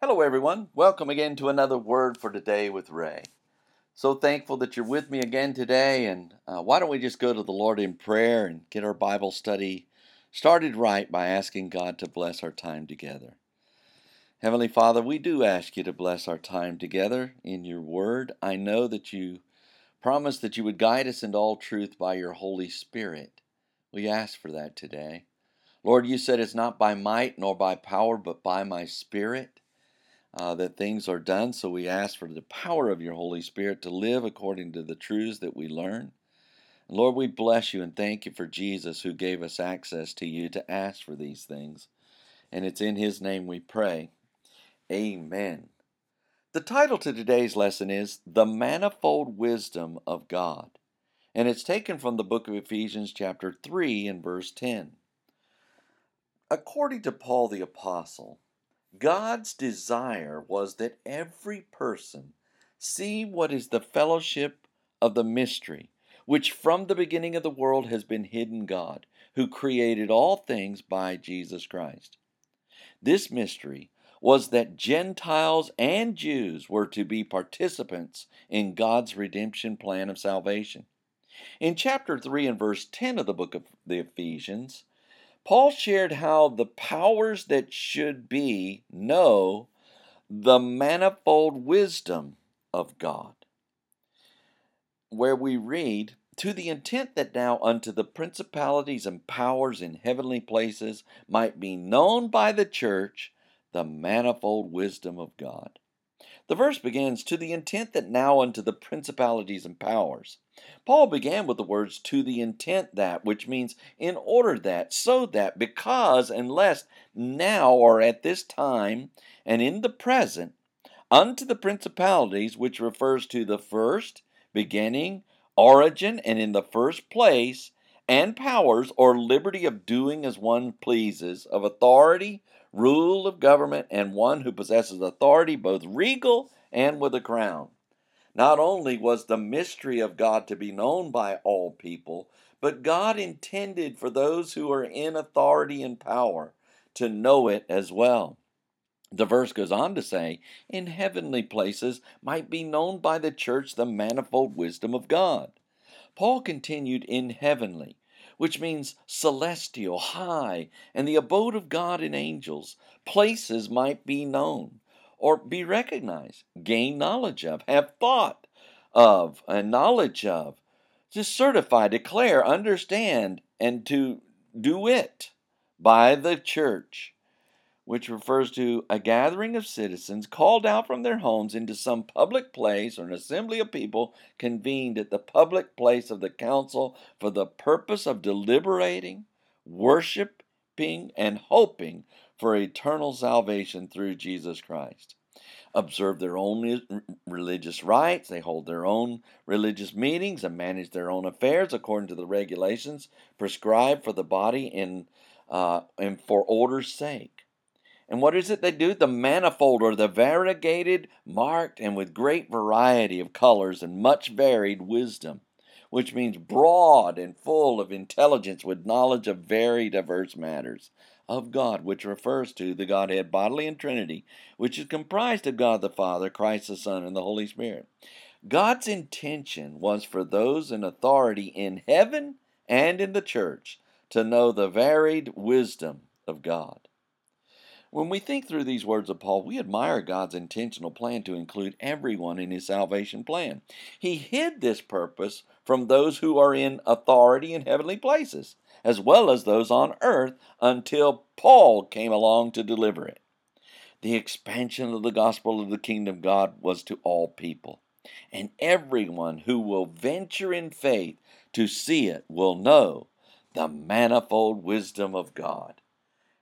Hello, everyone. Welcome again to another Word for Today with Ray. So thankful that you're with me again today. And uh, why don't we just go to the Lord in prayer and get our Bible study started right by asking God to bless our time together. Heavenly Father, we do ask you to bless our time together in your Word. I know that you promised that you would guide us into all truth by your Holy Spirit. We ask for that today. Lord, you said it's not by might nor by power, but by my Spirit uh, that things are done. So we ask for the power of your Holy Spirit to live according to the truths that we learn. Lord, we bless you and thank you for Jesus who gave us access to you to ask for these things. And it's in his name we pray. Amen. The title to today's lesson is The Manifold Wisdom of God. And it's taken from the book of Ephesians, chapter 3, and verse 10. According to Paul the Apostle, God's desire was that every person see what is the fellowship of the mystery, which from the beginning of the world has been hidden God, who created all things by Jesus Christ. This mystery was that Gentiles and Jews were to be participants in God's redemption plan of salvation. In chapter 3 and verse 10 of the book of the Ephesians, Paul shared how the powers that should be know the manifold wisdom of God. Where we read, To the intent that now unto the principalities and powers in heavenly places might be known by the church the manifold wisdom of God. The verse begins, To the intent that now unto the principalities and powers. Paul began with the words, To the intent that, which means in order that, so that, because, unless, now or at this time, and in the present, unto the principalities, which refers to the first, beginning, origin, and in the first place, and powers or liberty of doing as one pleases, of authority, rule of government, and one who possesses authority both regal and with a crown. Not only was the mystery of God to be known by all people, but God intended for those who are in authority and power to know it as well. The verse goes on to say, In heavenly places might be known by the church the manifold wisdom of God. Paul continued in heavenly, which means celestial, high, and the abode of God in angels. Places might be known or be recognized, gain knowledge of, have thought of, and knowledge of. To certify, declare, understand, and to do it by the church which refers to a gathering of citizens called out from their homes into some public place or an assembly of people convened at the public place of the council for the purpose of deliberating, worshiping, and hoping for eternal salvation through Jesus Christ. Observe their own religious rites, they hold their own religious meetings, and manage their own affairs according to the regulations prescribed for the body in, uh, and for order's sake. And what is it they do? The manifold or the variegated, marked, and with great variety of colors and much varied wisdom, which means broad and full of intelligence with knowledge of very diverse matters of God, which refers to the Godhead bodily and Trinity, which is comprised of God the Father, Christ the Son, and the Holy Spirit. God's intention was for those in authority in heaven and in the church to know the varied wisdom of God. When we think through these words of Paul, we admire God's intentional plan to include everyone in his salvation plan. He hid this purpose from those who are in authority in heavenly places, as well as those on earth, until Paul came along to deliver it. The expansion of the gospel of the kingdom of God was to all people, and everyone who will venture in faith to see it will know the manifold wisdom of God.